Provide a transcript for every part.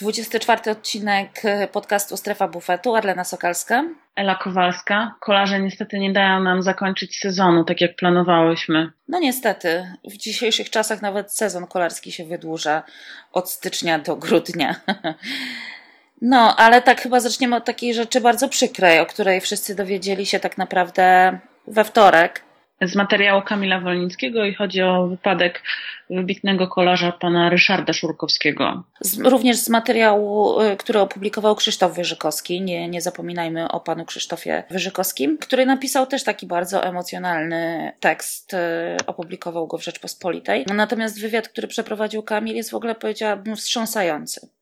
24 odcinek podcastu Strefa Bufetu, Arlena Sokalska. Ela Kowalska. Kolarze niestety nie dają nam zakończyć sezonu, tak jak planowałyśmy. No niestety, w dzisiejszych czasach nawet sezon kolarski się wydłuża od stycznia do grudnia. No, ale tak chyba zaczniemy od takiej rzeczy bardzo przykrej, o której wszyscy dowiedzieli się tak naprawdę we wtorek z materiału Kamila Wolnickiego i chodzi o wypadek wybitnego kolarza pana Ryszarda Szurkowskiego. Z, również z materiału, y, który opublikował Krzysztof Wyżykowski, nie, nie zapominajmy o panu Krzysztofie Wyżykowskim, który napisał też taki bardzo emocjonalny tekst, y, opublikował go w Rzeczpospolitej. Natomiast wywiad, który przeprowadził Kamil jest w ogóle, powiedziałabym, wstrząsający.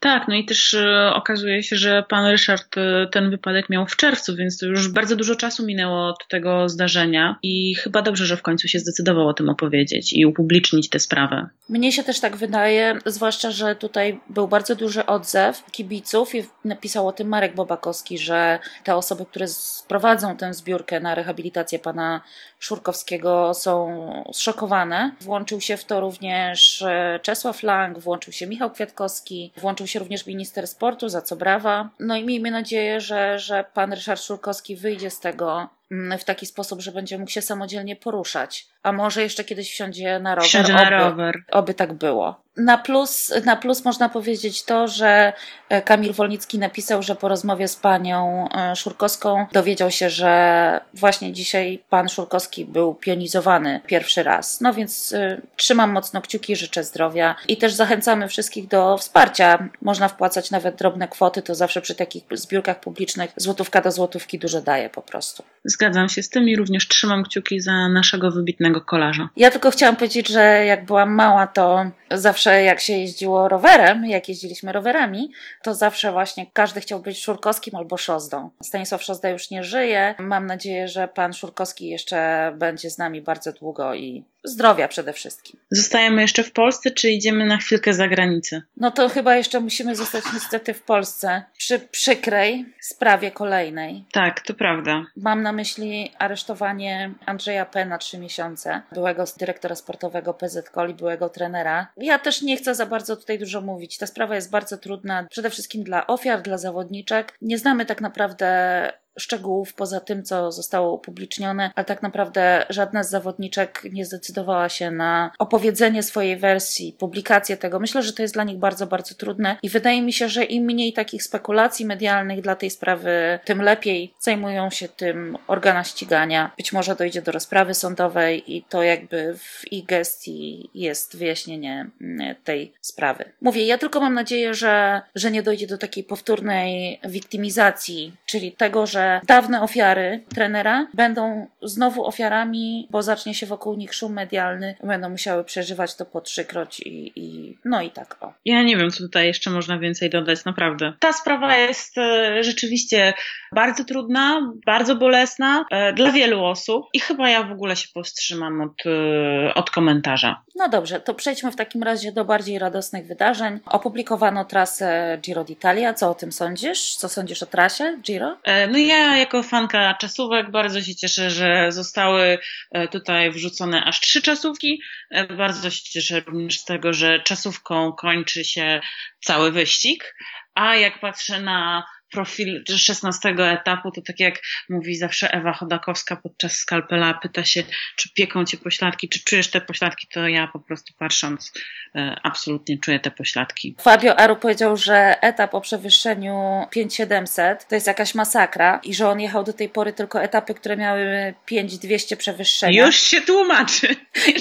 Tak, no i też e, okazuje się, że pan Ryszard e, ten wypadek miał w czerwcu, więc już bardzo dużo czasu minęło od tego zdarzenia i chyba dobrze, że w końcu się zdecydował o tym opowiedzieć i upublicznić tę sprawę. Mnie się też tak wydaje, zwłaszcza, że tutaj był bardzo duży odzew kibiców i napisał o tym Marek Bobakowski, że te osoby, które sprowadzą tę zbiórkę na rehabilitację pana Szurkowskiego są zszokowane. Włączył się w to również e, Czesław Lang, włączył się Michał Kwiatkowski, włączył się również minister sportu, za co brawa. No i miejmy nadzieję, że, że pan Ryszard Szurkowski wyjdzie z tego w taki sposób, że będzie mógł się samodzielnie poruszać. A może jeszcze kiedyś wsiądzie na rower. Wsiądzie na rower. Oby tak było. Na plus, na plus można powiedzieć to, że e, Kamil Wolnicki napisał, że po rozmowie z panią e, Szurkowską dowiedział się, że właśnie dzisiaj pan Szurkowski był pionizowany pierwszy raz. No więc y, trzymam mocno kciuki, życzę zdrowia i też zachęcamy wszystkich do wsparcia. Można wpłacać nawet drobne kwoty, to zawsze przy takich zbiórkach publicznych złotówka do złotówki dużo daje po prostu. Zgadzam się z tym i również trzymam kciuki za naszego wybitnego kolarza. Ja tylko chciałam powiedzieć, że jak byłam mała, to zawsze jak się jeździło rowerem, jak jeździliśmy rowerami, to zawsze właśnie każdy chciał być Szurkowskim albo Szozdą. Stanisław Szozda już nie żyje. Mam nadzieję, że pan Szurkowski jeszcze będzie z nami bardzo długo i zdrowia przede wszystkim. Zostajemy jeszcze w Polsce, czy idziemy na chwilkę za granicę? No to chyba jeszcze musimy zostać niestety w Polsce przy przykrej sprawie kolejnej. Tak, to prawda. Mam na myśli aresztowanie Andrzeja P. na trzy miesiące, byłego dyrektora sportowego PZ Coli, byłego trenera. Ja też nie chcę za bardzo tutaj dużo mówić. Ta sprawa jest bardzo trudna, przede wszystkim dla ofiar, dla zawodniczek. Nie znamy tak naprawdę szczegółów poza tym, co zostało upublicznione, ale tak naprawdę żadna z zawodniczek nie zdecydowała się na opowiedzenie swojej wersji, publikację tego. Myślę, że to jest dla nich bardzo, bardzo trudne i wydaje mi się, że im mniej takich spekulacji medialnych dla tej sprawy, tym lepiej zajmują się tym organa ścigania. Być może dojdzie do rozprawy sądowej i to jakby w ich gestii jest wyjaśnienie mm, tej sprawy. Mówię, ja tylko mam nadzieję, że, że nie dojdzie do takiej powtórnej wiktymizacji, czyli tego, że dawne ofiary trenera będą znowu ofiarami, bo zacznie się wokół nich szum medialny, będą musiały przeżywać to po trzykroć i, i no i tak o. Ja nie wiem, co tutaj jeszcze można więcej dodać, naprawdę. Ta sprawa jest e, rzeczywiście bardzo trudna, bardzo bolesna e, dla wielu osób i chyba ja w ogóle się powstrzymam od, e, od komentarza. No dobrze, to przejdźmy w takim razie do bardziej radosnych wydarzeń. Opublikowano trasę Giro d'Italia. Co o tym sądzisz? Co sądzisz o trasie Giro? No ja ja jako fanka czasówek bardzo się cieszę, że zostały e, tutaj wrzucone aż trzy czasówki. E, bardzo się cieszę również z tego, że czasówką kończy się cały wyścig. A jak patrzę na profil 16 etapu, to tak jak mówi zawsze Ewa Chodakowska podczas skalpela, pyta się, czy pieką cię pośladki, czy czujesz te pośladki, to ja po prostu patrząc e, absolutnie czuję te pośladki. Fabio Aru powiedział, że etap o przewyższeniu 5700 to jest jakaś masakra i że on jechał do tej pory tylko etapy, które miały 5200 przewyższenia. Już się tłumaczy.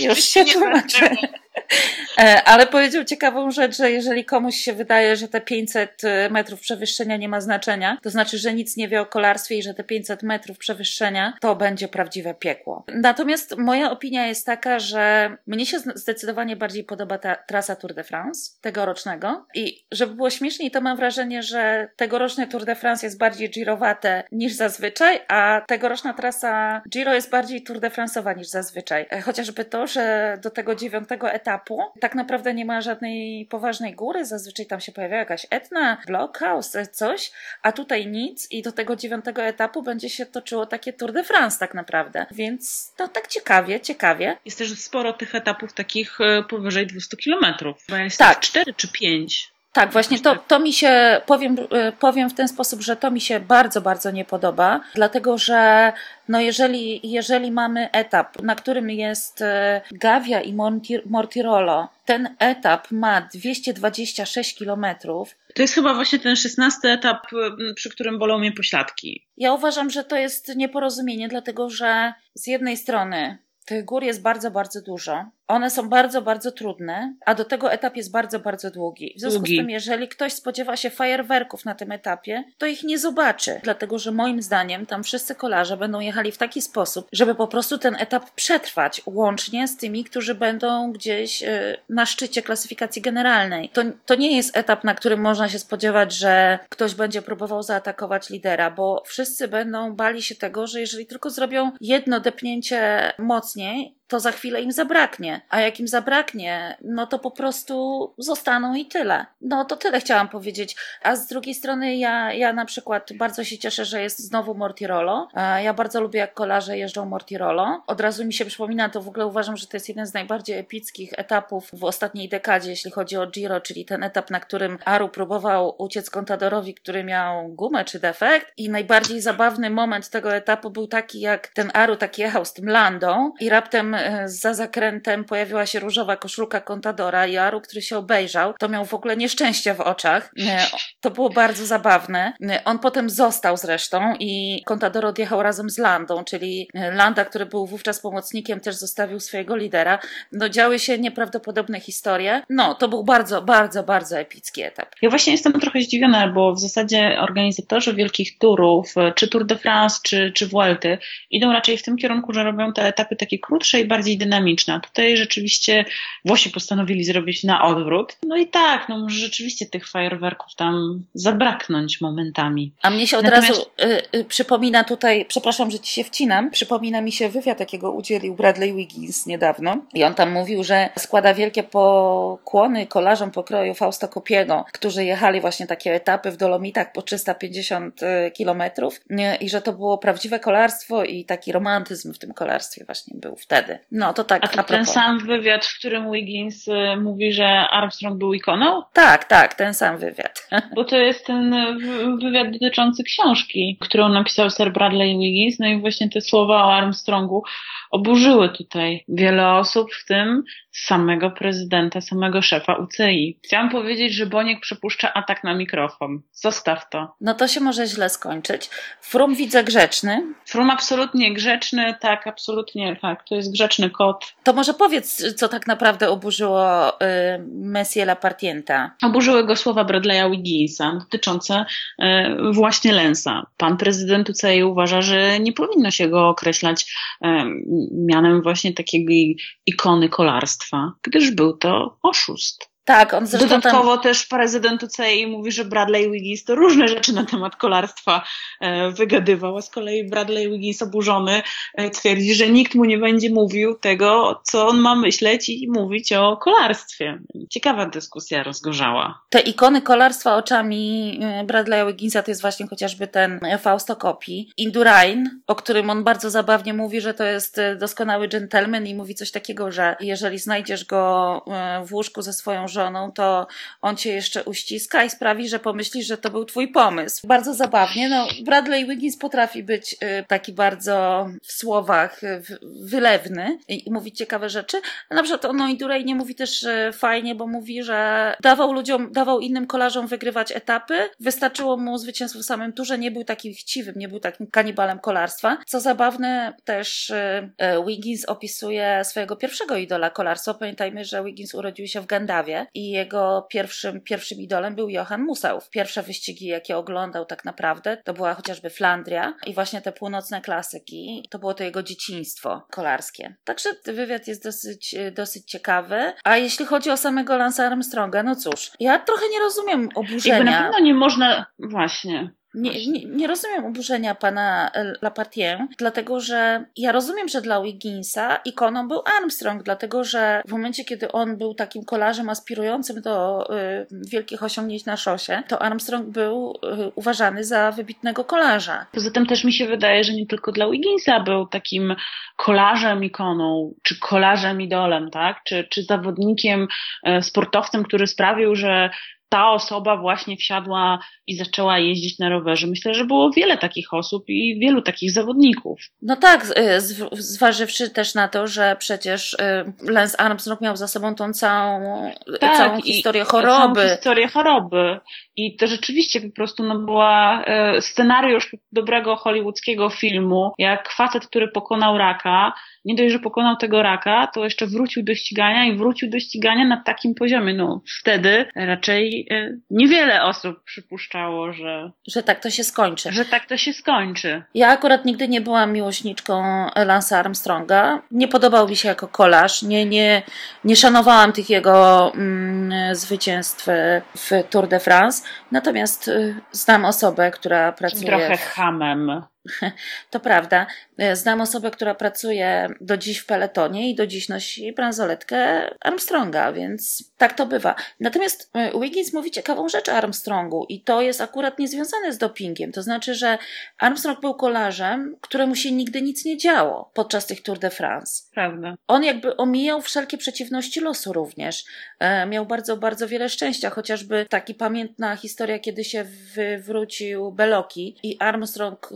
Już się tłumaczy. ale powiedział ciekawą rzecz, że jeżeli komuś się wydaje, że te 500 e, metrów przewyższenia nie ma znaczenia, to znaczy, że nic nie wie o kolarstwie i że te 500 metrów przewyższenia to będzie prawdziwe piekło. Natomiast moja opinia jest taka, że mnie się zdecydowanie bardziej podoba ta trasa Tour de France tegorocznego i żeby było śmieszniej, to mam wrażenie, że tegoroczne Tour de France jest bardziej girowate niż zazwyczaj, a tegoroczna trasa Giro jest bardziej Tour de France'owa niż zazwyczaj. E, chociażby to, że do tego dziewiątego etapu etapu tak naprawdę nie ma żadnej poważnej góry, zazwyczaj tam się pojawia jakaś etna, blockhouse, coś, a tutaj nic i do tego dziewiątego etapu będzie się toczyło takie Tour de France tak naprawdę, więc to tak ciekawie, ciekawie. Jest też sporo tych etapów takich e, powyżej 200 kilometrów, jest tak. 4 czy 5. Tak, właśnie to, to mi się, powiem, y, powiem w ten sposób, że to mi się bardzo, bardzo nie podoba, dlatego że no jeżeli, jeżeli mamy etap, na którym jest y, Gavia i Mortirolo, ten etap ma 226 kilometrów. To jest chyba właśnie ten szesnasty etap, y, przy którym bolą mnie pośladki. Ja uważam, że to jest nieporozumienie, dlatego że z jednej strony tych gór jest bardzo, bardzo dużo. One są bardzo, bardzo trudne, a do tego etap jest bardzo, bardzo długi. W związku długi. z tym, jeżeli ktoś spodziewa się fajerwerków na tym etapie, to ich nie zobaczy, dlatego że moim zdaniem tam wszyscy kolarze będą jechali w taki sposób, żeby po prostu ten etap przetrwać, łącznie z tymi, którzy będą gdzieś y, na szczycie klasyfikacji generalnej. To, to nie jest etap, na którym można się spodziewać, że ktoś będzie próbował zaatakować lidera, bo wszyscy będą bali się tego, że jeżeli tylko zrobią jedno depnięcie mocniej, to za chwilę im zabraknie. A jak im zabraknie, no to po prostu zostaną i tyle. No to tyle chciałam powiedzieć. A z drugiej strony ja, ja na przykład bardzo się cieszę, że jest znowu Mortirolo. Ja bardzo lubię jak kolarze jeżdżą Mortirolo. Od razu mi się przypomina, to w ogóle uważam, że to jest jeden z najbardziej epickich etapów w ostatniej dekadzie, jeśli chodzi o Giro, czyli ten etap, na którym Aru próbował uciec Contadorowi, który miał gumę czy defekt. I najbardziej zabawny moment tego etapu był taki, jak ten Aru tak jechał z tym landą i raptem E, za zakrętem pojawiła się różowa koszulka Contadora i Aru, który się obejrzał, to miał w ogóle nieszczęście w oczach. E, to było bardzo zabawne. E, on potem został zresztą i Contador odjechał razem z Landą, czyli Landa, który był wówczas pomocnikiem, też zostawił swojego lidera. No działy się nieprawdopodobne historie. No, to był bardzo, bardzo, bardzo epicki etap. Ja właśnie jestem trochę zdziwiona, bo w zasadzie organizatorzy wielkich turów, czy Tour de France, czy, czy Vuelty, idą raczej w tym kierunku, że robią te etapy takie krótsze bardziej dynamiczna. Tutaj rzeczywiście Włosi postanowili zrobić na odwrót. No i tak, no może rzeczywiście tych fajerwerków tam zabraknąć momentami. A mnie się od Natomiast... razu y, y, przypomina tutaj, przepraszam, że ci się wcinam, przypomina mi się wywiad, jakiego udzielił Bradley Wiggins niedawno. I on tam mówił, że składa wielkie pokłony kolarzom pokroju Fausta Kopiego, którzy jechali właśnie takie etapy w Dolomitach po 350 y, kilometrów i że to było prawdziwe kolarstwo i taki romantyzm w tym kolarstwie właśnie był wtedy. No to tak. A to ten sam wywiad, w którym Wiggins y, mówi, że Armstrong był ikoną? Tak, tak, ten sam wywiad. Bo to jest ten y, wywiad dotyczący książki, którą napisał Sir Bradley Wiggins. No i właśnie te słowa o Armstrongu oburzyły tutaj wiele osób, w tym samego prezydenta, samego szefa UCI. Chciałam powiedzieć, że Boniek przepuszcza atak na mikrofon. Zostaw to. No to się może źle skończyć. Frum widzę grzeczny. Frum absolutnie grzeczny, tak, absolutnie tak. To jest grzeczny kot. To może powiedz, co tak naprawdę oburzyło y, Messie Lapartienta. Oburzyły go słowa Bradley'a Wigginsa dotyczące y, właśnie Lensa. Pan prezydent UCI uważa, że nie powinno się go określać y, mianem właśnie takiej ikony kolarstwa, gdyż był to oszust. Tak, on zresztą Dodatkowo tam... też prezydent UCI mówi, że Bradley Wiggins to różne rzeczy na temat kolarstwa e, wygadywał, a z kolei Bradley Wiggins oburzony e, twierdzi, że nikt mu nie będzie mówił tego, co on ma myśleć i mówić o kolarstwie. Ciekawa dyskusja rozgorzała. Te ikony kolarstwa oczami e, Bradley'a Wigginsa to jest właśnie chociażby ten Fausto Coppi. Indurain, o którym on bardzo zabawnie mówi, że to jest doskonały gentleman i mówi coś takiego, że jeżeli znajdziesz go w łóżku ze swoją żoną, to on cię jeszcze uściska i sprawi, że pomyślisz, że to był twój pomysł. Bardzo zabawnie. No, Bradley Wiggins potrafi być y, taki bardzo w słowach y, wylewny i, mówić ciekawe rzeczy. Na przykład o Noi Durej nie mówi też y, fajnie, bo mówi, że dawał ludziom, dawał innym kolarzom wygrywać etapy. Wystarczyło mu zwycięstwo w samym turze, nie był takim chciwym, nie był takim kanibalem kolarstwa. Co zabawne, też Wiggins opisuje swojego pierwszego idola kolarstwa. Pamiętajmy, że Wiggins urodził się w Gandawie i jego pierwszym, pierwszym idolem był Johan Museł. Pierwsze wyścigi, jakie oglądał tak naprawdę, to była chociażby Flandria i właśnie te północne klasyki. To było to jego dzieciństwo kolarskie. Także wywiad jest dosyć, dosyć ciekawy. A jeśli chodzi o samego Lance Armstronga, no cóż, ja trochę nie rozumiem oburzenia. Jakby na pewno nie można, właśnie. Nie, nie, nie, rozumiem oburzenia pana Lapartien, dlatego że ja rozumiem, że dla Wigginsa ikoną był Armstrong, dlatego że w momencie, kiedy on był takim kolarzem aspirującym do y, wielkich osiągnięć na szosie, to Armstrong był y, uważany za wybitnego kolarza. Poza tym też mi się wydaje, że nie tylko dla Wigginsa był takim kolarzem ikoną, czy kolarzem idolem, tak? Czy, czy zawodnikiem, sportowcem, który sprawił, że ta osoba właśnie wsiadła i zaczęła jeździć na rowerze. Myślę, że było wiele takich osób i wielu takich zawodników. No tak, zważywszy też na to, że przecież Lance Armstrong miał za sobą tą całą, tak, całą historię choroby. Całą historię choroby. I to rzeczywiście po prostu no, była e, scenariusz dobrego hollywoodzkiego filmu, jak facet, który pokonał raka, nie dość, że pokonał tego raka, to jeszcze wrócił do ścigania i wrócił do ścigania na takim poziomie. No wtedy raczej e, niewiele osób przypuszczało, że... Że tak to się skończy. Że tak to się skończy. Ja akurat nigdy nie byłam miłośniczką Lance'a Armstronga. Nie podobał mi się jako kolarz. Nie, nie, nie szanowałam tych jego mm, zwycięstw w Tour de France. Natomiast y, znam osobę, która pracuje... Trochę hamem. To prawda. E, znam osobę, która pracuje do dziś w peletonie i do dziś nosi bransoletkę Armstronga, więc tak to bywa. Natomiast e, Wiggins mówi ciekawą rzecz o Armstrongu i to jest akurat niezwiązane z dopingiem. To znaczy, że Armstrong był kolarzem, któremu się nigdy nic nie działo podczas tych Tour de France. Prawda. On jakby omijał wszelkie przeciwności losu również. E, miał bardzo, bardzo wiele szczęścia, chociażby taki pamiętna historia, kiedy się wywrócił Beloki i Armstrong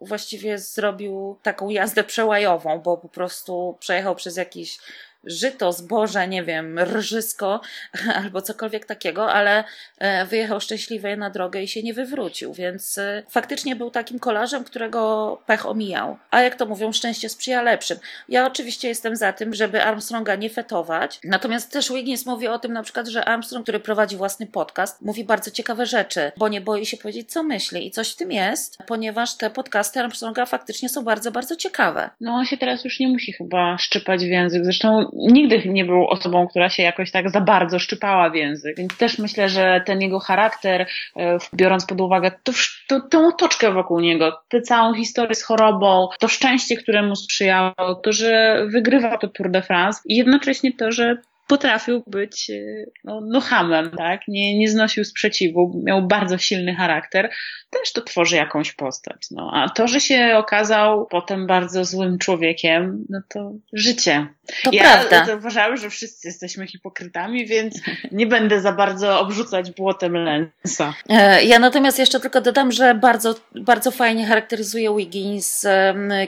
właściwie zrobił taką jazdę przełajową, bo po prostu przejechał przez jakiś żyto, zboże, nie wiem, rżysko albo cokolwiek takiego, ale e, wyjechał szczęśliwie na drogę i się nie wywrócił, więc e, faktycznie był takim kolarzem, którego pech omijał. A jak to mówią, szczęście sprzyja lepszym. Ja oczywiście jestem za tym, żeby Armstronga nie fetować, natomiast też Wiggins mówi o tym na przykład, że Armstrong, który prowadzi własny podcast, mówi bardzo ciekawe rzeczy, bo nie boi się powiedzieć, co myśli i coś w tym jest, ponieważ te podcasty Armstronga faktycznie są bardzo, bardzo ciekawe. No on się teraz już nie musi chyba szczypać w język, zresztą nigdy nie był osobą, która się jakoś tak za bardzo szczypała w język. Więc też myślę, że ten jego charakter, e, biorąc pod uwagę to, to, tą otoczkę wokół niego, tę całą historię z chorobą, to szczęście, które mu sprzyjało, to, że wygrywa to Tour de France i jednocześnie to, że potrafił być e, no, no hamem, tak? Nie, nie znosił sprzeciwu, miał bardzo silny charakter, też to tworzy jakąś postać. No. A to, że się okazał potem bardzo złym człowiekiem, no to życie. To ja prawda. zauważyłem, że wszyscy jesteśmy hipokrytami, więc nie będę za bardzo obrzucać błotem Lensa. E, ja natomiast jeszcze tylko dodam, że bardzo, bardzo fajnie charakteryzuje Wiggins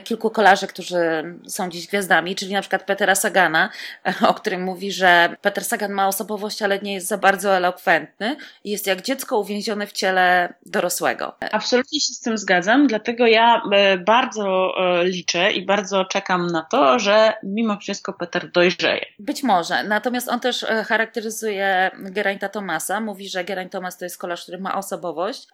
kilku kolarzy, którzy są dziś gwiazdami, czyli na przykład Petera Sagana, o którym mówi, że Peter Sagan ma osobowość, ale nie jest za bardzo elokwentny i jest jak dziecko uwięzione w ciele dorosłego. Absolutnie się z tym zgadzam, dlatego ja e, bardzo e, liczę i bardzo czekam na to, że mimo wszystko Peter dojrzeje. Być może, natomiast on też e, charakteryzuje Geraint'a Tomasa, mówi, że Geraint Thomas to jest kolarz, który ma osobowość,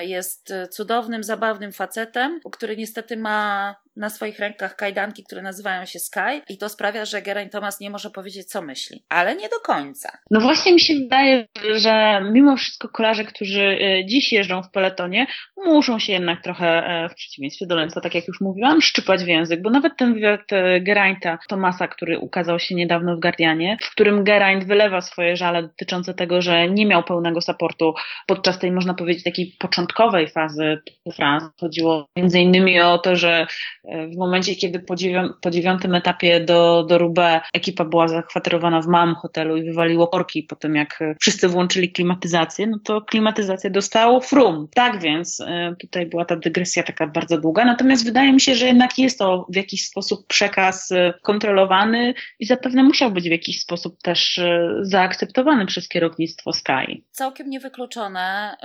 jest cudownym, zabawnym facetem, który niestety ma na swoich rękach kajdanki, które nazywają się Sky i to sprawia, że Geraint Thomas nie może powiedzieć, co myśli. Ale nie do końca. No właśnie mi się wydaje, że mimo wszystko kolarze, którzy dziś jeżdżą w peletonie, muszą się jednak trochę, e, w przeciwieństwie do Lenza, tak jak już mówiłam, szczypać w język, bo nawet ten wywiad e, Geraint'a Tomasa, który ukazał się niedawno w Guardianie, w którym Geraint wylewa swoje żale dotyczące tego, że nie miał pełnego supportu podczas tej, można powiedzieć, takiej początkowej fazy France. Chodziło między innymi o to, że e, w momencie, kiedy po, dziewią po dziewiątym etapie do, do Roubaix ekipa była zakwaterowana w małym hotelu i wywaliło korki po tym, jak wszyscy włączyli klimatyzację, no to klimatyzację dostało Frum. Tak więc e, tutaj była ta dygresja taka bardzo długa, natomiast wydaje mi się, że jednak jest to w jakiś sposób przekaz e, kontrolowany i zapewne musiał być w jakiś sposób też e, zaakceptowany przez kierownictwo Sky. Całkiem niewykluczone,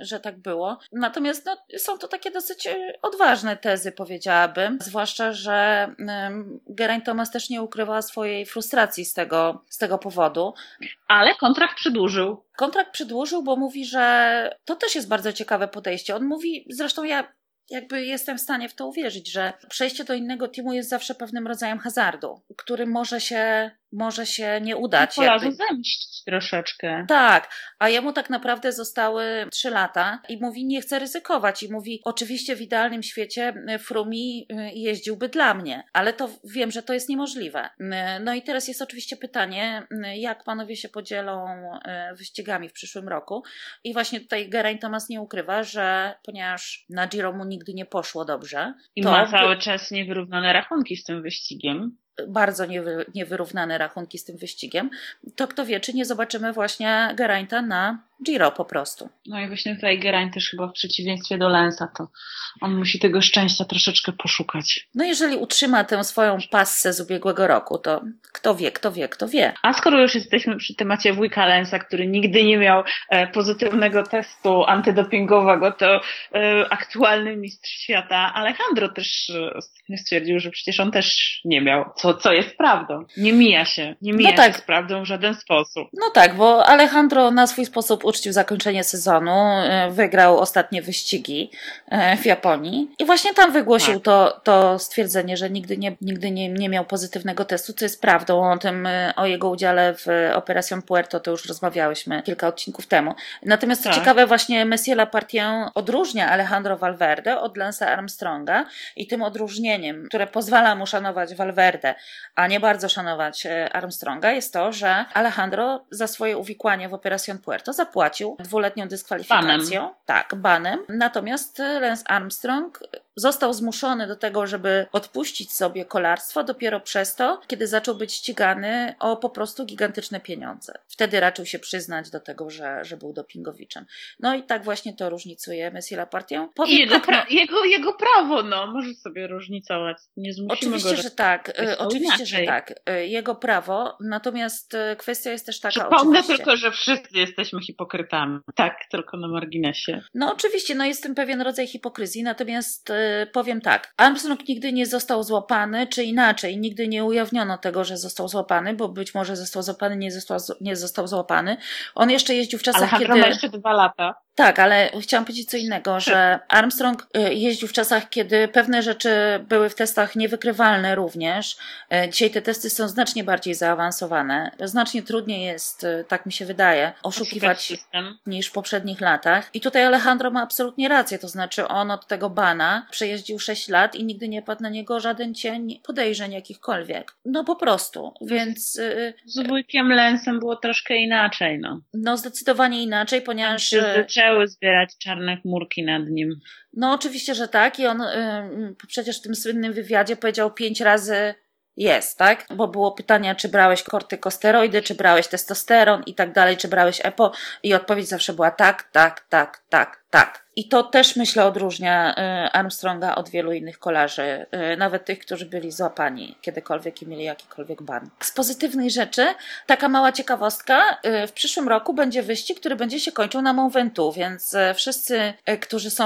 że tak było. Natomiast no, są to takie dosyć odważne tezy, powiedziałabym. Zwłaszcza, że Geraint Thomas też nie ukrywa swojej frustracji z tego, z tego powodu. Ale kontrakt przedłużył. Kontrakt przedłużył, bo mówi, że to też jest bardzo ciekawe podejście. On mówi, zresztą ja jakby jestem w stanie w to uwierzyć, że przejście do innego teamu jest zawsze pewnym rodzajem hazardu, który może się może się nie udać. Kolarzu zemść troszeczkę. Tak, a jemu tak naprawdę zostały trzy lata i mówi, nie chcę ryzykować. I mówi, oczywiście w idealnym świecie e, Frumi e, jeździłby dla mnie, ale to wiem, że to jest niemożliwe. E, no i teraz jest oczywiście pytanie, jak panowie się podzielą wyścigami w przyszłym roku. I właśnie tutaj Geraint Thomas nie ukrywa, że ponieważ na Giro mu nigdy nie poszło dobrze. I ma cały czas niewyrównane rachunki z tym wyścigiem bardzo niewy, niewyrównane rachunki z tym wyścigiem, to kto wie, czy nie zobaczymy właśnie Geraint'a na Giro po prostu. No i właśnie tutaj Geraint też chyba w przeciwieństwie do Lensa, to on musi tego szczęścia troszeczkę poszukać. No jeżeli utrzyma tę swoją passę z ubiegłego roku, to kto wie, kto wie, kto wie. A skoro już jesteśmy przy temacie wujka Lensa, który nigdy nie miał e, pozytywnego testu antydopingowego, to e, aktualny mistrz świata Alejandro też e, stwierdził, że przecież on też nie miał, co, co jest prawdą. Nie mija się, nie mija No tak. się z prawdą w żaden sposób. No tak, bo Alejandro na swój sposób uczcił zakończenie sezonu, e, wygrał ostatnie wyścigi e, w Japonii i właśnie tam wygłosił Tak. to, to stwierdzenie, że nigdy, nie, nigdy nie, nie miał pozytywnego testu, co jest prawdą. O tym, e, o jego udziale w Operación Puerto to już rozmawiałyśmy kilka odcinków temu. Natomiast co Tak. ciekawe, właśnie Messier Lapartien odróżnia Alejandro Valverde od Lance'a Armstronga i tym odróżnieniem, które pozwala mu szanować Valverde, a nie bardzo szanować Armstronga, jest to, że Alejandro za swoje uwikłanie w Operación Puerto zapłacił dwuletnią dyskwalifikacją. Tak, banem. Natomiast Lance Armstrong został zmuszony do tego, żeby odpuścić sobie kolarstwo dopiero przez to, kiedy zaczął być ścigany o po prostu gigantyczne pieniądze. Wtedy raczył się przyznać do tego, że, że był dopingowiczem. No i tak właśnie to różnicuje Messi Powiem jego, pra- jego, jego prawo, no, może sobie różnicować. Nie zmusimy Oczywiście, go, że tak. Oczywiście, że inaczej. tak. E, Jego prawo, natomiast e, kwestia jest też taka Przypomnę oczywiście. tylko, że wszyscy jesteśmy hipokrytami. Tak, tylko na marginesie. No oczywiście, no jest tym pewien rodzaj hipokryzji, natomiast e, powiem tak, Armstrong nigdy nie został złapany, czy inaczej, nigdy nie ujawniono tego, że został złapany, bo być może został złapany, nie został, nie został złapany. On jeszcze jeździł w czasach, Alejandro kiedy... ma jeszcze dwa lata. Tak, ale chciałam powiedzieć co innego, że Armstrong y, jeździł w czasach, kiedy pewne rzeczy były w testach niewykrywalne również. Y, Dzisiaj te testy są znacznie bardziej zaawansowane. Znacznie trudniej jest, y, tak mi się wydaje, oszukiwać niż w poprzednich latach. I tutaj Alejandro ma absolutnie rację, to znaczy on od tego bana przejeździł 6 lat i nigdy nie padł na niego żaden cień podejrzeń jakichkolwiek. No po prostu. Więc Z wujkiem Lensem było troszkę inaczej, no. no zdecydowanie inaczej, ponieważ... się y, zaczęły zbierać czarne chmurki nad nim. No oczywiście, że tak. I on y, y, przecież w tym słynnym wywiadzie powiedział pięć razy jest, tak? Bo było pytanie, czy brałeś kortykosteroidy, czy brałeś testosteron i tak dalej, czy brałeś EPO i odpowiedź zawsze była tak, tak, tak, tak, tak. I to też myślę odróżnia y, Armstronga od wielu innych kolarzy, y, nawet tych, którzy byli złapani kiedykolwiek i mieli jakikolwiek ban. Z pozytywnej rzeczy, taka mała ciekawostka, y, w przyszłym roku będzie wyścig, który będzie się kończył na Mont Ventoux, więc wszyscy, którzy są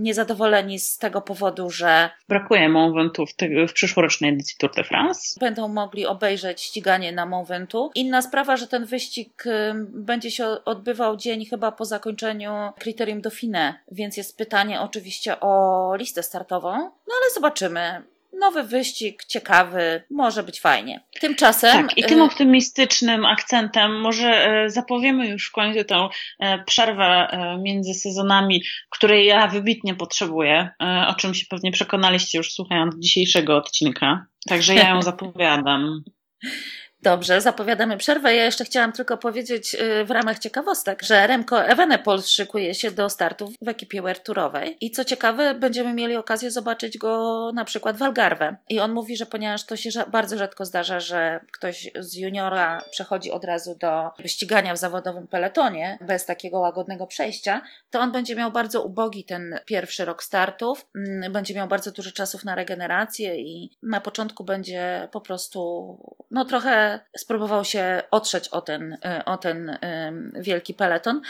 niezadowoleni z tego powodu, że Brakuje Mont Ventoux w, te- w przyszłorocznej edycji Tour de France. będą mogli obejrzeć ściganie na Mont Ventoux. Inna sprawa, że ten wyścig będzie się odbywał dzień chyba po zakończeniu Criterium Dauphiné, więc jest pytanie oczywiście o listę startową, no ale zobaczymy. Nowy wyścig, ciekawy, może być fajnie. Tymczasem. Tak, i tym y, optymistycznym akcentem może e, zapowiemy już w końcu tą e, przerwę między sezonami, której ja wybitnie potrzebuję, o czym się pewnie przekonaliście już słuchając dzisiejszego odcinka. Także ja ją zapowiadam. Dobrze, zapowiadamy przerwę. Ja jeszcze chciałam tylko powiedzieć y, w ramach ciekawostek, że Remco Evenepoel szykuje się do startu w ekipie World Tourowej i co ciekawe, będziemy mieli okazję zobaczyć go na przykład w Algarve. I on mówi, że ponieważ to się bardzo rzadko zdarza, że ktoś z juniora przechodzi od razu do ścigania w zawodowym peletonie bez takiego łagodnego przejścia, to on będzie miał bardzo ubogi ten pierwszy rok startów, mm, będzie miał bardzo dużo czasów na regenerację i na początku będzie po prostu, no trochę spróbował się otrzeć o ten, y, o ten ym, wielki peleton.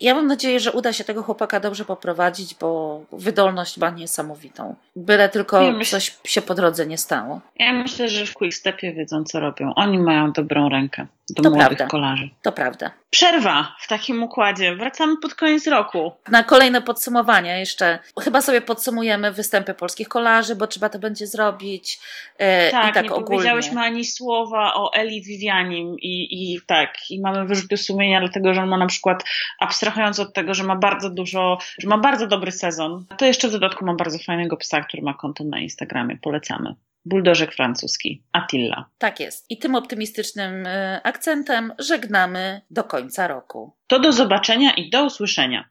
Ja mam nadzieję, że uda się tego chłopaka dobrze poprowadzić, bo wydolność ma niesamowitą. Byle tylko Ja myśl- coś się po drodze nie stało. Ja myślę, że w Quickstepie wiedzą, co robią. Oni mają dobrą rękę do To młodych prawda. kolarzy. To prawda. Przerwa w takim układzie. Wracamy pod koniec roku. Na kolejne podsumowanie jeszcze. Chyba sobie podsumujemy występy polskich kolarzy, bo trzeba to będzie zrobić. E, Tak, I tak nie ogólnie. powiedziałyśmy ani słowa o Eli Vivianim i, i tak, i mamy wyrzuty sumienia, dlatego że on ma na przykład, abstrahując od tego, że ma bardzo dużo, że ma bardzo dobry sezon, to jeszcze w dodatku ma bardzo fajnego psa, który ma konto na Instagramie, polecamy. Buldożek francuski, Attila. Tak jest. I tym optymistycznym e, akcentem żegnamy do końca roku. To do zobaczenia i do usłyszenia.